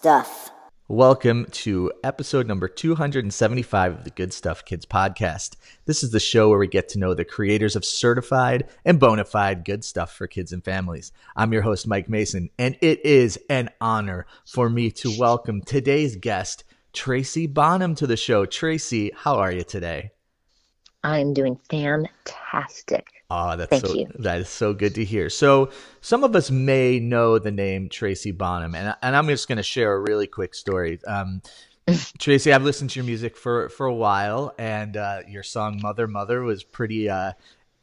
Stuff. Welcome to episode number 275 of the Good Stuff Kids podcast. This is the show where we get to know the creators of certified and bona fide good stuff for kids and families. I'm your host, Mike Mason, and it is an honor for me to welcome today's guest, Tracy Bonham, to the show. Tracy, how are you today? I'm doing fantastic. Oh, that's Thank so you. that is so good to hear. So some of us may know the name Tracy Bonham, and and I'm just going to share a really quick story. Um, Tracy, I've listened to your music for for a while, and uh, your song "Mother Mother" was pretty. Uh,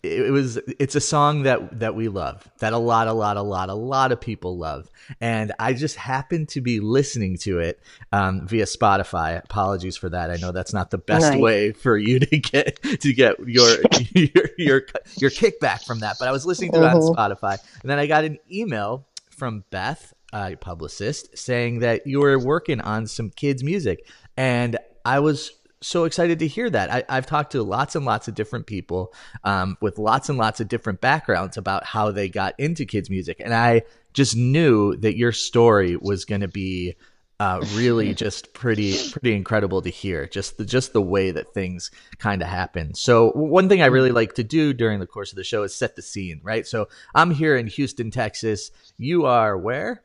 it, was. It's a song that that we love, that a lot, a lot, a lot, a lot of people love, and I just happened to be listening to it um, via Spotify. Apologies for that. I know that's not the best Right. way for you to get to get your your your your kickback from that, but I was listening to it on Mhm. Spotify, and then I got an email from Beth, a publicist, saying that you were working on some kids' music, and I was so excited to hear that. I, I've talked to lots and lots of different people um, with lots and lots of different backgrounds about how they got into kids' music, and I just knew that your story was going to be uh, really just pretty pretty incredible to hear. Just the just the way that things kind of happen. So one thing I really like to do during the course of the show is set the scene, right? So I'm here in Houston, Texas. You are where?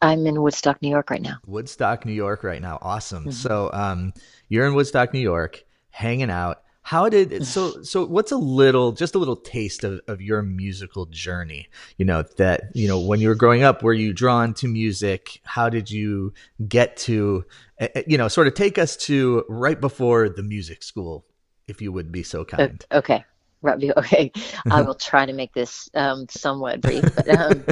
I'm in Woodstock, New York right now. Woodstock, New York, right now. Awesome. Mhm. So um, you're in Woodstock, New York, hanging out. How did so so what's a little just a little taste of, of your musical journey? You know, that you know, when you were growing up, were you drawn to music? How did you get to eh, eh, you know, sort of take us to right before the music school, if you would be so kind. Okay. Right. Okay. I will try to make this um, somewhat brief. But um,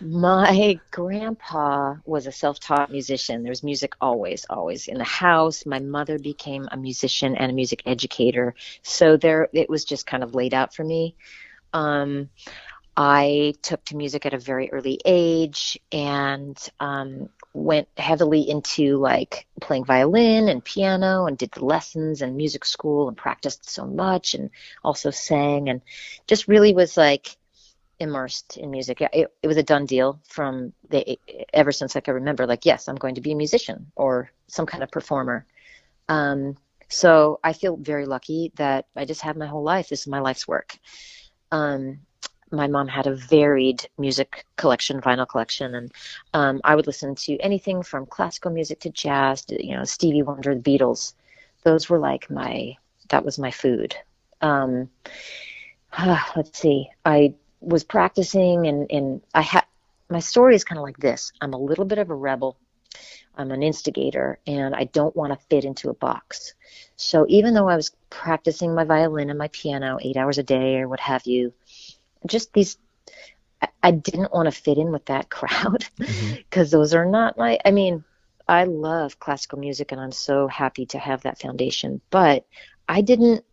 my grandpa was a self taught musician. There was music always, always in the house. My mother became a musician and a music educator. So there, it was just kind of laid out for me. Um, I took to music at a very early age and um, went heavily into like playing violin and piano and did the lessons and music school and practiced so much and also sang and just really was like immersed in music. It, it was a done deal from the ever since I can remember. Like, yes, I'm going to be a musician or some kind of performer. Um, so I feel very lucky that I just have my whole life. This is my life's work. Um, my mom had a varied music collection, vinyl collection, and um, I would listen to anything from classical music to jazz, to, you know, Stevie Wonder, the Beatles. Those were like my, that was my food. Um, let's see, I was practicing, and, and I had, my story is kind of like this I'm a little bit of a rebel. I'm an instigator and I don't want to fit into a box. So even though I was practicing my violin and my piano eight hours a day or what have you, just these I- didn't want to fit in with that crowd mm-hmm. because those are not my I mean I love classical music and I'm so happy to have that foundation but I didn't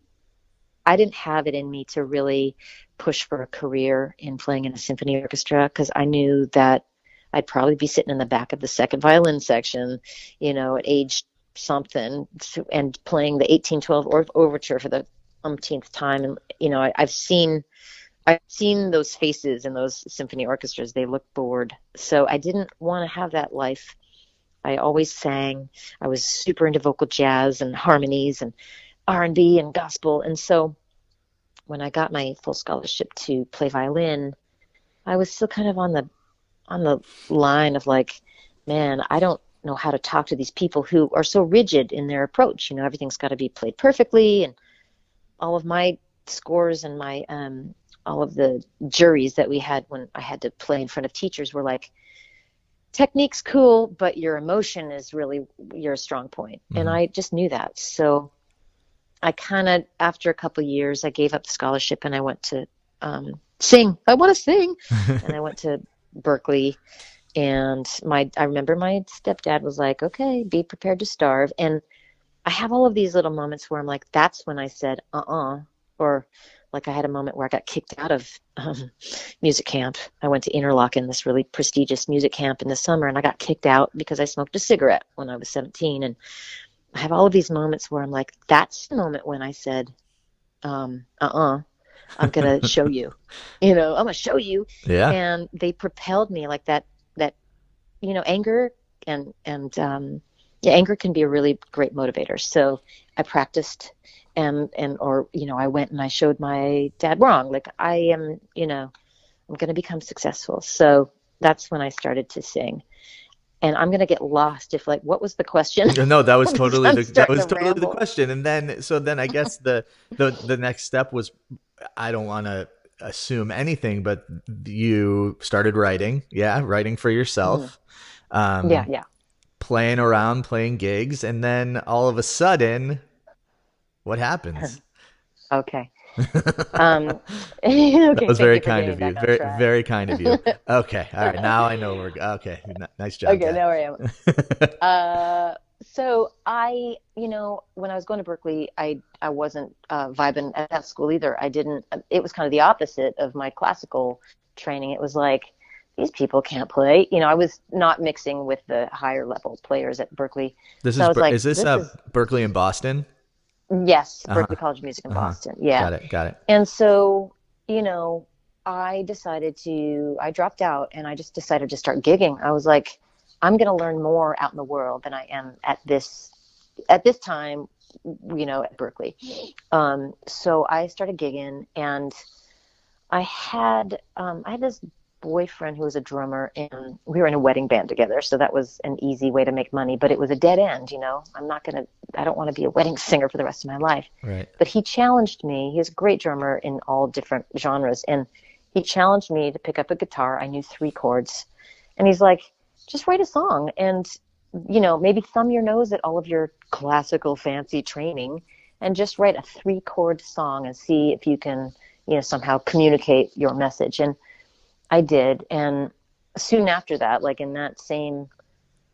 I didn't have it in me to really push for a career in playing in a symphony orchestra because I knew that I'd probably be sitting in the back of the second violin section you know at age something and playing the 1812 or- overture for the umpteenth time. And you know I, I've seen I've seen those faces in those symphony orchestras. They look bored. So I didn't want to have that life. I always sang. I was super into vocal jazz and harmonies and R&B and gospel. And so when I got my full scholarship to play violin, I was still kind of on the on the line of like, man, I don't know how to talk to these people who are so rigid in their approach. You know, everything's got to be played perfectly and all of my scores and my um all of the juries that we had when I had to play in front of teachers were like, technique's cool, but your emotion is really your strong point. And Mhm. I just knew that. So I kind of, after a couple of years, I gave up the scholarship and I went to um, sing. I want to sing. and I went to Berklee. And my, I remember my stepdad was like, okay, be prepared to starve. And I have all of these little moments where I'm like, that's when I said, uh uh Or like I had a moment where I got kicked out of um, music camp. I went to Interlochen, this really prestigious music camp in the summer, and I got kicked out because I smoked a cigarette when I was 17. And I have all of these moments where I'm like, that's the moment when I said, um, uh-uh, I'm going to show you, you know, I'm going to show you. yeah. And they propelled me like that, that you know, anger and and um, yeah, anger can be a really great motivator. So I practiced and and or you know I went and I showed my dad wrong. Like I am, you know, I'm going to become successful. So that's when I started to sing. And I'm going to get lost if like what was the question? No, that was totally the, that was to totally ramble. the question. And then so then I guess the the the next step was I don't want to assume anything, but you started writing, yeah, writing for yourself. Mm. Um, yeah, yeah. Playing around, playing gigs, and then all of a sudden, what happens? okay. um, okay, that was very kind of you. Very, very kind of you. Okay. All right. Now I know we're okay. Nice job. Okay. Now I am. uh, so I, you know, when I was going to Berklee, I I wasn't uh, vibing at that school either. I didn't. It was kind of the opposite of my classical training. It was like these people can't play. You know, I was not mixing with the higher level players at Berklee. This so is like, is this, this uh, is... Berklee in Boston? Yes, uh-huh. Berklee College of Music in uh-huh. Boston. Yeah, got it, got it. And so, you know, I decided to. I dropped out, and I just decided to start gigging. I was like I'm going to learn more out in the world than I am at this at this time, you know, at Berklee. Um, so I started gigging, and I had um, I had this boyfriend who was a drummer, and we were in a wedding band together. So that was an easy way to make money, but it was a dead end. You know, I'm not gonna. I don't want to be a wedding singer for the rest of my life. Right. But he challenged me. He's a great drummer in all different genres, and he challenged me to pick up a guitar. I knew three chords, and he's like just write a song and you know maybe thumb your nose at all of your classical fancy training and just write a three chord song and see if you can you know somehow communicate your message and i did and soon after that like in that same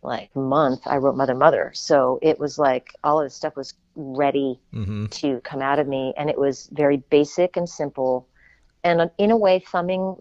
like month i wrote mother mother so it was like all of the stuff was ready mm-hmm. to come out of me and it was very basic and simple and in a way thumbing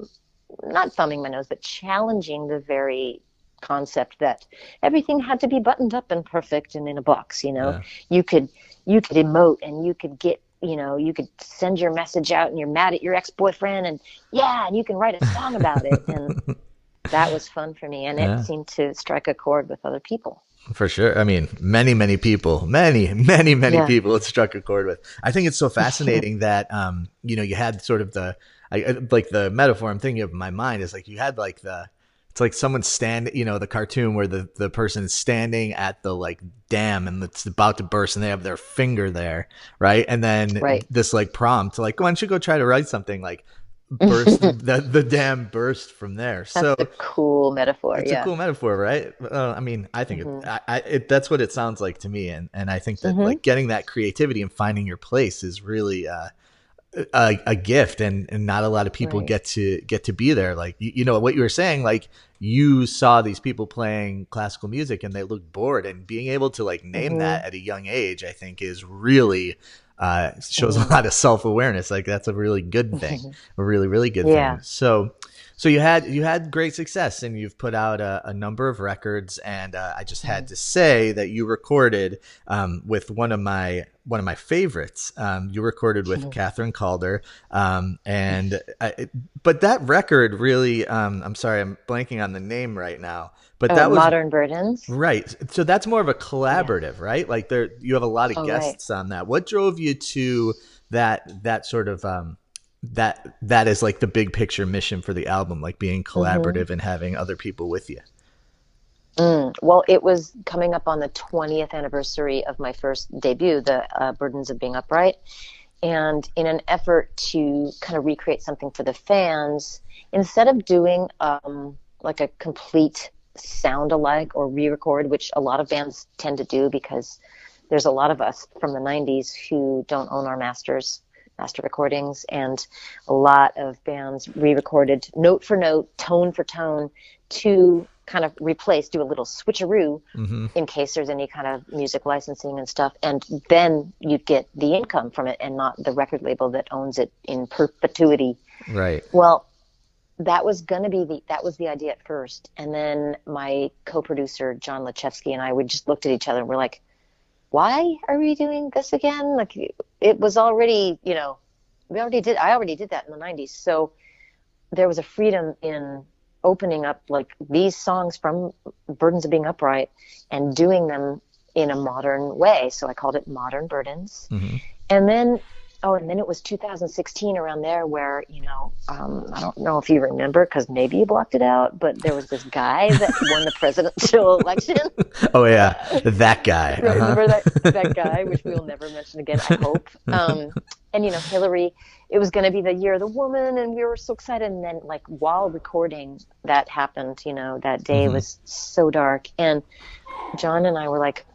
not thumbing my nose but challenging the very concept that everything had to be buttoned up and perfect and in a box you know yeah. you could you could emote and you could get you know you could send your message out and you're mad at your ex-boyfriend and yeah and you can write a song about it and that was fun for me and yeah. it seemed to strike a chord with other people for sure. I mean, many, many people, many, many, many yeah. people it struck a chord with. I think it's so fascinating that, um, you know, you had sort of the, I, like the metaphor I'm thinking of in my mind is like you had like the, it's like someone stand you know the cartoon where the the person is standing at the like dam and it's about to burst and they have their finger there right and then right. this like prompt like why don't you go try to write something like burst the, the dam burst from there that's so a cool metaphor it's yeah. a cool metaphor right uh, i mean i think mm-hmm. it, I, it, that's what it sounds like to me and and i think that mm-hmm. like getting that creativity and finding your place is really uh a, a, gift and, and not a lot of people right. get to get to be there like you, you, know what you were saying like you saw these people playing classical music and they looked bored and being able to like name mm-hmm. that at a young age i think is really uh, shows mm-hmm. a lot of self-awareness like that's a really good thing a really really good yeah. thing so so you had you had great success and you've put out a, a number of records and uh, i just had mm-hmm. to say that you recorded um, with one of my one of my favorites. Um, you recorded with Kathryn Calder. Um, and I, but that record really um, i'm sorry i'm blanking on the name right now but oh, that was modern burdens? Right. So that's more of a collaborative yeah. right? Like there you have a lot of oh, guests right. on that. What drove you to that that sort of um, that that is like the big picture mission for the album, like being mm-hmm. collaborative mm-hmm. and having other people with you. Mm, well, it was coming up on the 20th anniversary of my first debut, The uh, Burdens of Being Upright. And in an effort to kind of recreate something for the fans, instead of doing um, like a complete sound alike or re record, which a lot of bands tend to do because there's a lot of us from the 90s who don't own our masters master recordings, and a lot of bands re-recorded note for note, tone for tone, to kind of replace, do a little switcheroo mm-hmm. in case there's any kind of music licensing and stuff, and then you get the income from it, and not the record label that owns it in perpetuity. Right. Well, that was going to be the that was the idea at first and then my co-producer john lachevsky and i would just looked at each other and we're like why are we doing this again? Like it was already, you know, we already did, I already did that in the 90s. So there was a freedom in opening up like these songs from burdens of being upright and doing them in a modern way. So I called it Modern Burdens. Mm-hmm. And then oh, and then it was 2016 around there where, you know, um, I don't know if you remember because maybe you blocked it out, but there was this guy that won the presidential election. Oh, yeah. That guy. Uh-huh. Remember that, that guy, which we will never mention again, I hope. Um, and, you know, Hillary, it was going to be the year of the woman, and we were so excited. And then, like, while recording, that happened, you know, that day mm-hmm. was so dark. And John and I were like,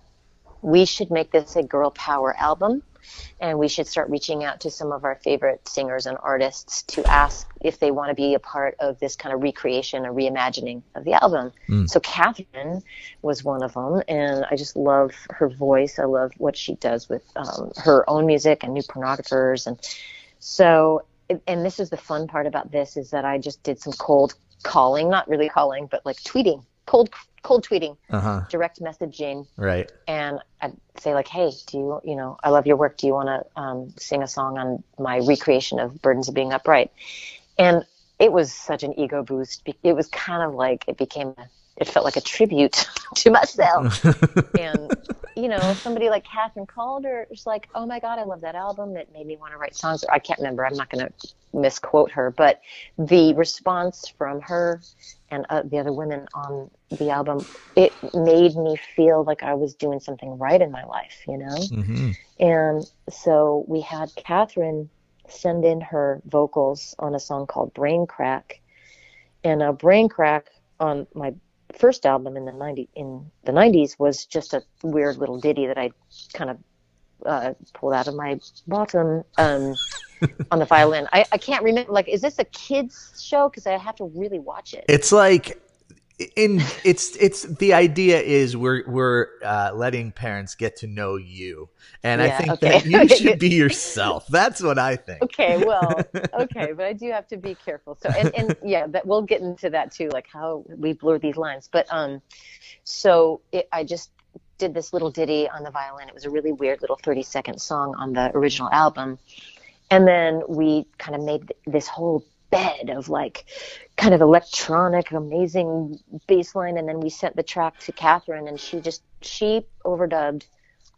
we should make this a girl power album and we should start reaching out to some of our favorite singers and artists to ask if they want to be a part of this kind of recreation or reimagining of the album. Mm. So Kathryn was one of them, and I just love her voice. I love what she does with um, her own music and New Pornographers, and so. And this is the fun part about this is that I just did some cold calling, not really calling, but like tweeting, cold cold tweeting, uh-huh. direct messaging. Right. And I'd say like, hey, do you, you know, I love your work. Do you want to um, sing a song on my recreation of Burdens of Being Upright? And it was such an ego boost. It was kind of like it became a it felt like a tribute to myself. and you know, somebody like Kathryn Calder was like, "Oh my God, I love that album. It made me want to write songs." I can't remember. I'm not going to misquote her, but the response from her and uh, the other women on the album, it made me feel like I was doing something right in my life. You know, mm-hmm. and so we had Kathryn send in her vocals on a song called Brain Crack, and a Brain Crack on my first album in the 90 in the 90s was just a weird little ditty that I kind of uh, pulled out of my bottom um, on the violin. I, I can't remember. Like, is this a kids show? Because I have to really watch it. It's like in it's it's the idea is we're we're uh, letting parents get to know you, and yeah, I think okay. that you should be yourself. That's what I think. Okay, well, okay, but I do have to be careful. So, and, and yeah, that we'll get into that too, like how we blur these lines. But um, so it, I just did this little ditty on the violin. It was a really weird little thirty second song on the original album, and then we kind of made this whole bed of like kind of electronic, amazing bass line. And then we sent the track to Kathryn, and she just she overdubbed.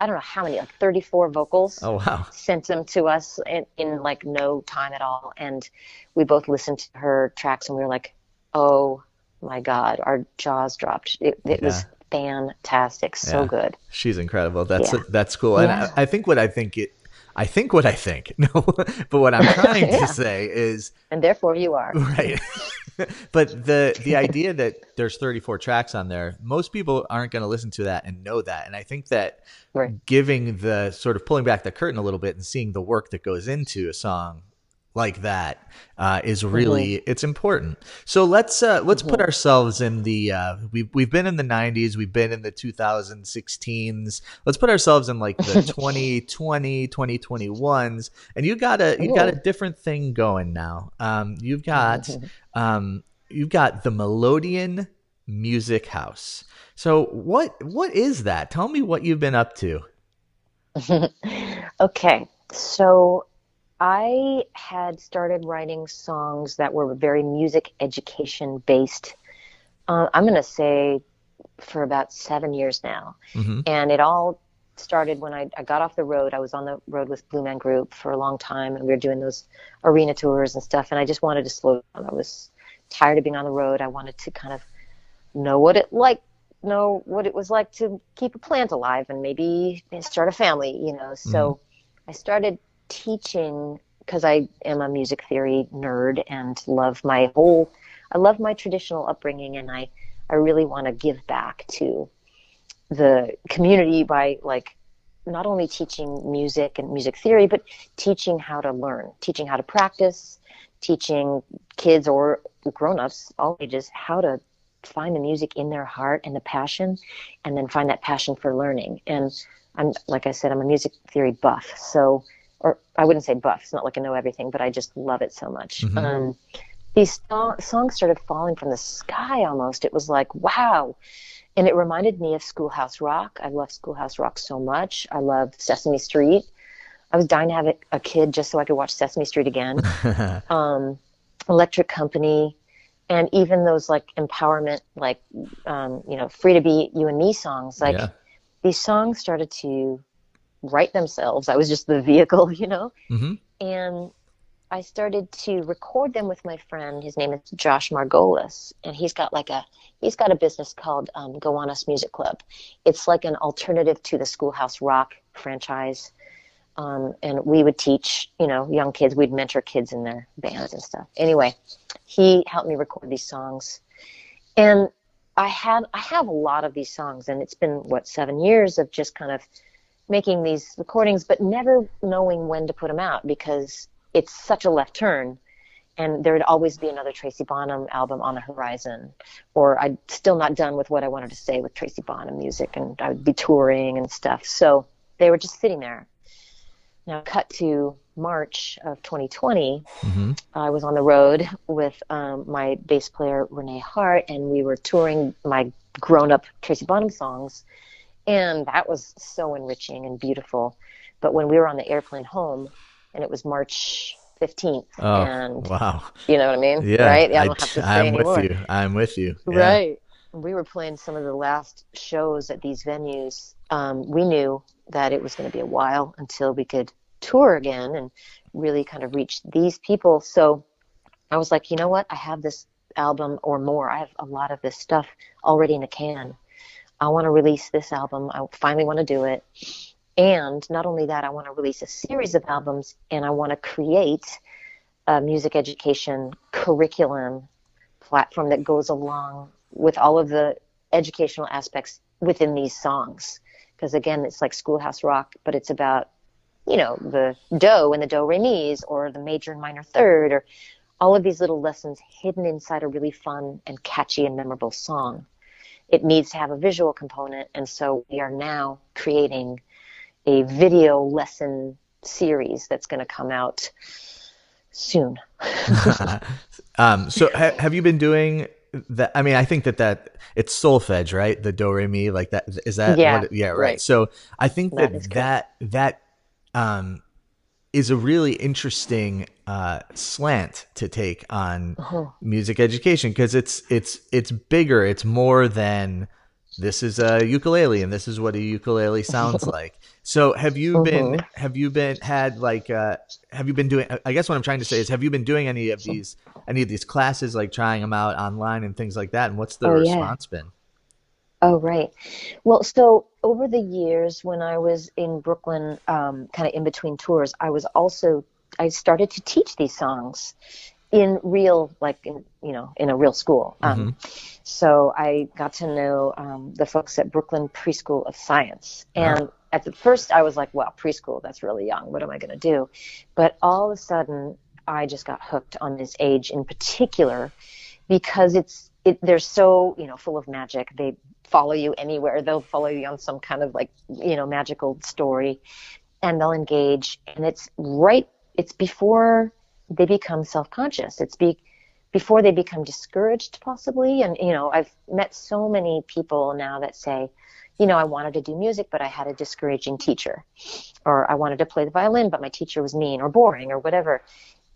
I don't know how many, like 34 vocals. Oh wow! Sent them to us in, in like no time at all, and we both listened to her tracks, and we were like, "Oh my god!" Our jaws dropped. It, it yeah. was fantastic, so yeah. good. She's incredible. That's yeah. that's cool, and I, I, think what I think it I think what I think. No, but what I'm trying yeah. to say is, and therefore you are right. but the the idea that there's 34 tracks on there, most people aren't going to listen to that and know that. And I think that right. giving the sort of pulling back the curtain a little bit and seeing the work that goes into a song like that uh, is really mm-hmm. it's important. So let's uh, let's mm-hmm. put ourselves in the uh, we've we've been in the 90s, we've been in the 2016s. Let's put ourselves in like the 2020, 2021s, and you got a you got a different thing going now. Um, you've got um, you've got the Melodeon Music House. So what what is that? Tell me what you've been up to. okay, so I had started writing songs that were very music education based. Uh, I'm going to say for about seven years now. Mm-hmm. And it all started when I, I, got off the road. I was on the road with Blue Man Group for a long time, and we were doing those arena tours and stuff. And I just wanted to slow down. I was tired of being on the road. I wanted to kind of know what it like know what it was like to keep a plant alive and maybe start a family you know so mm-hmm. i started teaching because I am a music theory nerd and love my whole I love my traditional upbringing and I I really want to give back to the community by like not only teaching music and music theory but teaching how to learn, teaching how to practice, teaching kids or grown-ups all ages how to find the music in their heart and the passion and then find that passion for learning. And I'm like I said I'm a music theory buff. So or I wouldn't say buff. It's not like I know everything, but I just love it so much. Mm-hmm. Um, these songs started falling from the sky almost. It was like, wow. And it reminded me of Schoolhouse Rock. I love Schoolhouse Rock so much. I love Sesame Street. I was dying to have a kid just so I could watch Sesame Street again. um, Electric Company. and even those like empowerment, like um, you know, free to be you and me songs, like Yeah. these songs started to write themselves. I was just the vehicle, you know, hmm and I started to record them with my friend. His name is Josh Margolis, and he's got like a he's got a business called um, Gowanus Music Club. It's like an alternative to the Schoolhouse Rock franchise. Um, and we would teach, you know, young kids. We'd mentor kids in their bands and stuff. Anyway, he helped me record these songs, and I had I have a lot of these songs, and it's been what seven years of just kind of making these recordings, but never knowing when to put them out because it's such a left turn. And there would always be another Tracy Bonham album on the horizon, or I'd still not done with what I wanted to say with Tracy Bonham music, and I would be touring and stuff. So they were just sitting there. Now, cut to March of 2020, hmm I was on the road with um, my bass player Renee Hart, and we were touring my grown-up Tracy Bonham songs, and that was so enriching and beautiful. But when we were on the airplane home, and it was March 15th, Oh, and wow. you know what I mean, Yeah. right? I I, don't have to say I'm anymore. with you. I'm with you. Yeah. Right. We were playing some of the last shows at these venues. Um, we knew that it was going to be a while until we could tour again and really kind of reach these people. So I was like, you know what? I have this album or more. I have a lot of this stuff already in a can. I want to release this album. I finally want to do it. And not only that, I want to release a series of albums and I want to create a music education curriculum platform that goes along with all of the educational aspects within these songs. Because again, it's like Schoolhouse Rock, but it's about, you know, the do and the do re mi's or the major and minor third or all of these little lessons hidden inside a really fun and catchy and memorable song. It needs to have a visual component, and so we are now creating a video lesson series that's going to come out soon. um, so ha- have you been doing that? I mean, I think that that it's solfege, right? The do re mi, like that. Is that? Yeah, it- yeah. Right. right. So I think That that that that um is a really interesting uh, slant to take on Uh-huh. music education because it's it's it's bigger. It's more than this is a ukulele and this is what a ukulele sounds like. So have you been Mhm. have you been had like uh have you been doing I guess what I'm trying to say is have you been doing any of these any of these classes like trying them out online and things like that and what's the Oh, yeah. response been? Oh, right. Well, so over the years when I was in Brooklyn, um, kind of in between tours, I was also, I started to teach these songs in real, like, in, you know, in a real school. Um, so I got to know um, the folks at Brooklyn Preschool of Science. And at the first, I was like, wow, preschool, that's really young. What am I going to do? But all of a sudden, I just got hooked on this age in particular because it's it, they're so you know full of magic. They follow you anywhere. They'll follow you on some kind of like you know magical story, and they'll engage. And it's right. It's before they become self-conscious. It's be before they become discouraged possibly. And you know I've met so many people now that say, you know I wanted to do music, but I had a discouraging teacher, or I wanted to play the violin, but my teacher was mean or boring or whatever.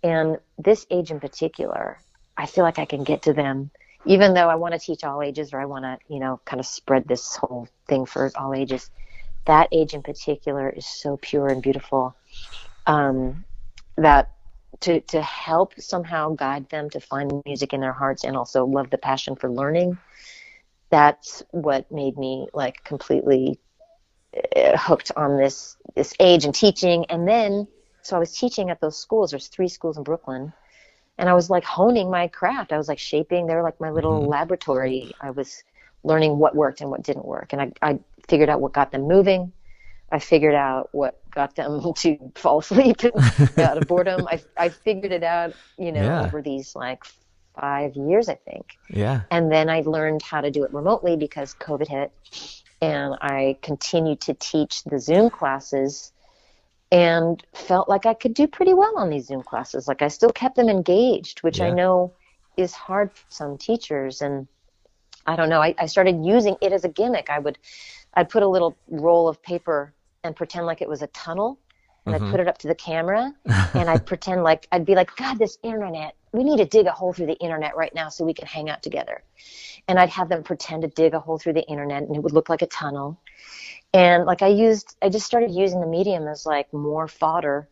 And this age in particular, I feel like I can get to them, even though I want to teach all ages or I want to, you know, kind of spread this whole thing for all ages. That age in particular is so pure and beautiful um, that to to help somehow guide them to find music in their hearts and also love the passion for learning. That's what made me like completely uh, hooked on this this age and teaching. And then, so I was teaching at those schools. There's three schools in Brooklyn and I was like honing my craft. I was like shaping. They were like my little Mhm. laboratory. I was learning what worked and what didn't work, and I, I figured out what got them moving. I figured out what got them to fall asleep out of boredom. I I figured it out, you know, Yeah. over these like five years, I think. Yeah. And then I learned how to do it remotely because COVID hit. And I continued to teach the Zoom classes and felt like I could do pretty well on these Zoom classes. Like I still kept them engaged, which I know is hard for some teachers. And I don't know, I, I started using it as a gimmick. I would, I'd put a little roll of paper and pretend like it was a tunnel. And Mhm. I'd put it up to the camera and I'd pretend like, I'd be like, God, this internet we need to dig a hole through the internet right now so we can hang out together. And I'd have them pretend to dig a hole through the internet and it would look like a tunnel. And like I used, I just started using the medium as like more fodder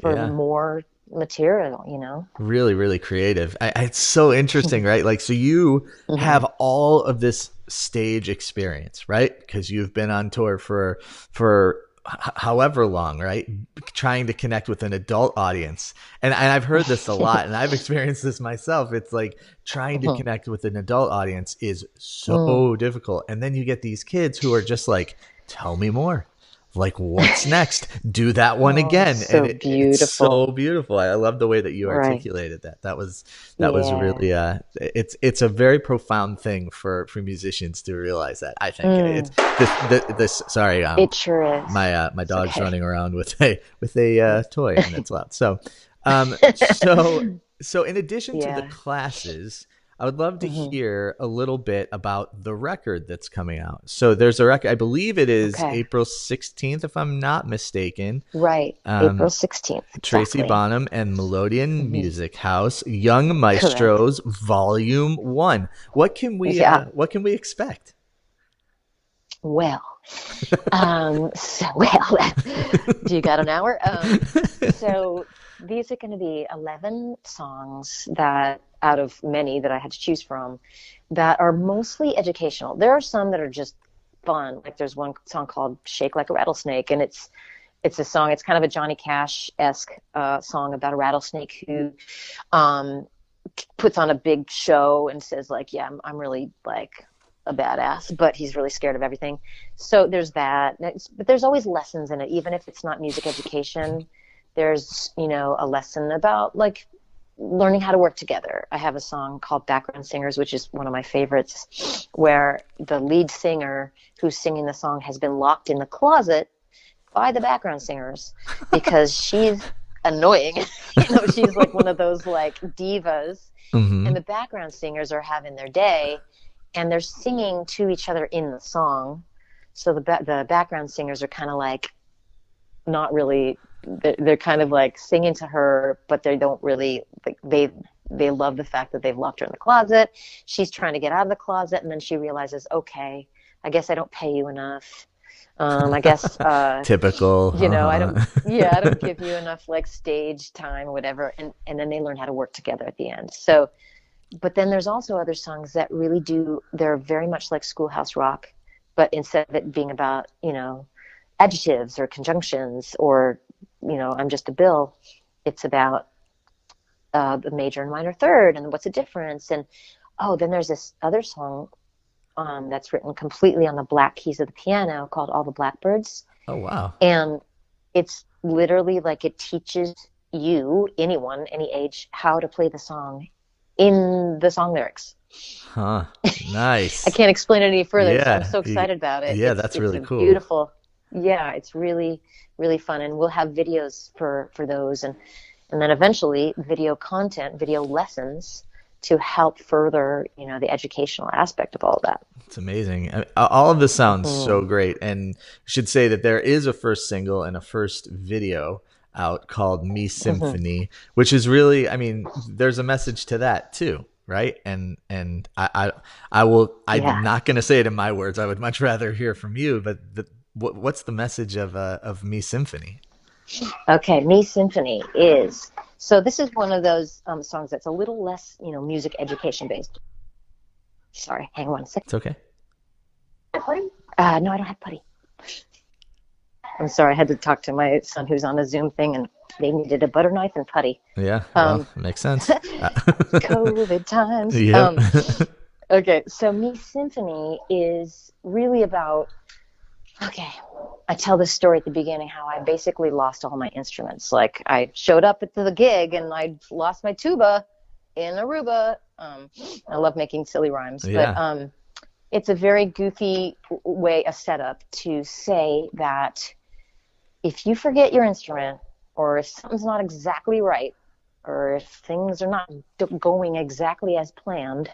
for Yeah. more material, you know? really really creative. I, it's so interesting right? Like so you mm-hmm. have all of this stage experience right? Because you've been on tour for for h- however long right? Trying to connect with an adult audience. And, and i've heard this a lot and i've experienced this myself. It's like trying to mm-hmm. connect with an adult audience is so mm. difficult. And then you get these kids who are just like tell me more like what's next do that one Oh, again so and it- it's so beautiful. beautiful i love the way that you Right. articulated that that was that was really uh it's it's a very profound thing for for musicians to realize that i think Mm. it's this, this this sorry um It sure is. my uh, my dog's okay. running around with a with a uh, toy and it's loud. So, um, so so in addition to the classes, I would love to Mhm. hear a little bit about the record that's coming out. So there's a record. I believe it is Okay. April 16th, if I'm not mistaken. right. Um, April 16th. Tracy exactly. Bonham and Melodeon Mhm. Music House, Young Maestros, Volume One. What can we Yeah. uh, What can we expect? Well, um, so, well, do you got an hour? Um, so these are going to be 11 songs that out of many that I had to choose from that are mostly educational. There are some that are just fun. Like there's one song called Shake Like a Rattlesnake and it's it's a song, it's kind of a Johnny Cash esque uh, song about a rattlesnake who um, puts on a big show and says like, yeah, I'm, I'm really like a badass, but he's really scared of everything. So there's that. But there's always lessons in it, even if it's not music education. There's, you know, a lesson about like learning how to work together. I have a song called Background Singers, which is one of my favorites, where the lead singer who's singing the song has been locked in the closet by the background singers because she's annoying. you know, she's like one of those like divas Mhm. and the background singers are having their day and they're singing to each other in the song so the ba- the background singers are kind of like not really they're, they're kind of like singing to her but they don't really like they they love the fact that they've locked her in the closet she's trying to get out of the closet and then she realizes okay i guess i don't pay you enough um, i guess uh, Typical. you know i uh-huh. don't yeah i don't give you enough like stage time or whatever and and then they learn how to work together at the end so but then there's also other songs that really do they're very much like schoolhouse rock but instead of it being about you know adjectives or conjunctions or you know i'm just a bill it's about uh, the major and minor third and what's the difference and oh then there's this other song um, that's written completely on the black keys of the piano called all the blackbirds Oh wow. and it's literally like it teaches you anyone any age how to play the song in the song lyrics Huh. Nice. i can't explain it any further. Yeah, i'm so excited about it yeah, It's- that's it's really cool. beautiful yeah it's really really fun and we'll have videos for for those and and then eventually video content video lessons to help further you know the educational aspect of all that It's amazing. I- All of this sounds Mm. so great. And I should say that there is a first single and a first video out called Mm-hmm. Me Symphony, which is really, I mean, there's a message to that too, right? And and I I, I will I'm Yeah. not going to say it in my words. I would much rather hear from you. But the, what, what's the message of uh, of Me Symphony? Okay, Me Symphony is so this is one of those um, songs that's a little less, you know, music education based. Sorry, hang on a second. It's okay. Uh, no, I don't have putty. I'm sorry, I had to talk to my son who's on a Zoom thing, and they needed a butter knife and putty. Yeah, well, Um, makes sense. COVID times. yeah. Um, okay, so Me Symphony is really about. Okay, I tell this story at the beginning how I basically lost all my instruments. Like I showed up at the gig and I lost my tuba in Aruba. Um, I love making silly rhymes, Yeah. but um, it's a very goofy way, a setup to say that if you forget your instrument or if something's not exactly right or if things are not going exactly as planned,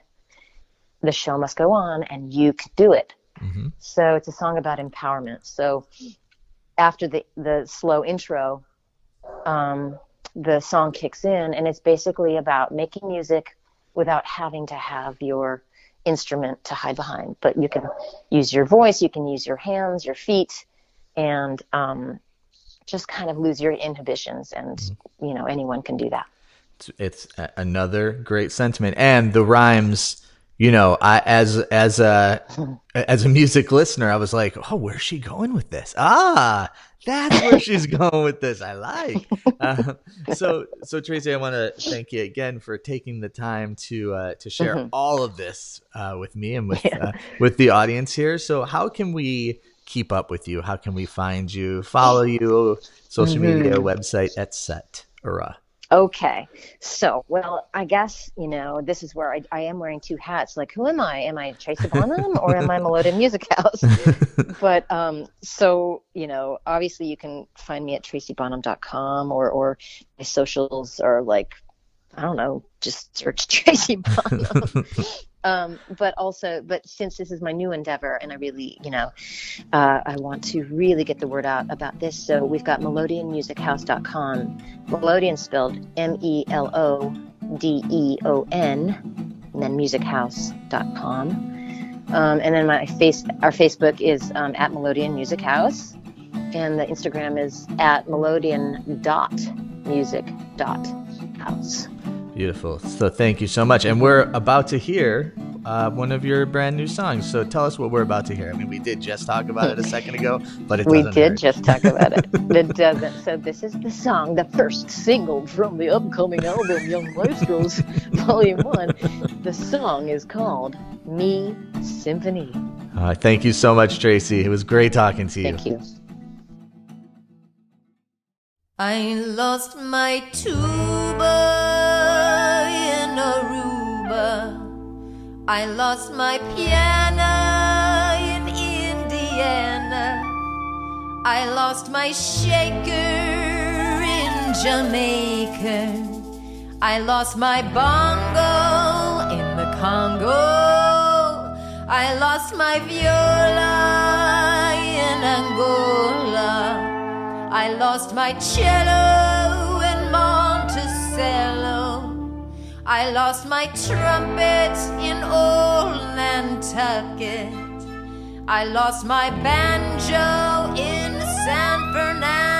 the show must go on and you can do it. Hmm So it's a song about empowerment. So after the the slow intro, um, the song kicks in, and it's basically about making music without having to have your instrument to hide behind. But you can use your voice, you can use your hands, your feet, and um, just kind of lose your inhibitions. And you know, anyone can do that. It's, it's another great sentiment, and the rhymes. You know, I as as a as a music listener, I was like, "Oh, where's she going with this?" Ah, that's where she's going with this. I like. Uh, so, so Tracy, I want to thank you again for taking the time to uh, to share mm-hmm. all of this uh, with me and with yeah. Uh, with the audience here. So, how can we keep up with you? How can we find you, follow you, social mm-hmm. media, website, etc. Okay. So, well, I guess, you know, this is where I, I am wearing two hats. Like, who am I? Am I Tracy Bonham or am I Melodeon Music House? but, um, so, you know, obviously you can find me at tracybonham.com or, or my socials are like, I don't know, just search Tracy Bonham. Um, but also, but since this is my new endeavor, and I really, you know, uh, I want to really get the word out about this. So we've got melodeonmusichouse.com. Melodeon spelled M-E-L-O-D-E-O-N, and then musichouse.com. Um, and then my face, our Facebook is um, at Melodeon Music House, and the Instagram is at Melodeon dot music dot house. Beautiful. So thank you so much. And we're about to hear uh, one of your brand new songs. So tell us what we're about to hear. I mean, we did just talk about it a second ago, but it we did hurt. just talk about it. it doesn't. So this is the song, the first single from the upcoming album, Young Maestros, Volume One. The song is called "Me Symphony." Uh, thank you so much, Tracy. It was great talking to you. Thank you. I lost my tuba I lost my piano in Indiana. I lost my shaker in Jamaica. I lost my bongo in the Congo. I lost my viola in Angola. I lost my cello in Monticello. I lost my trumpet in old Nantucket. I lost my banjo in San Fernando.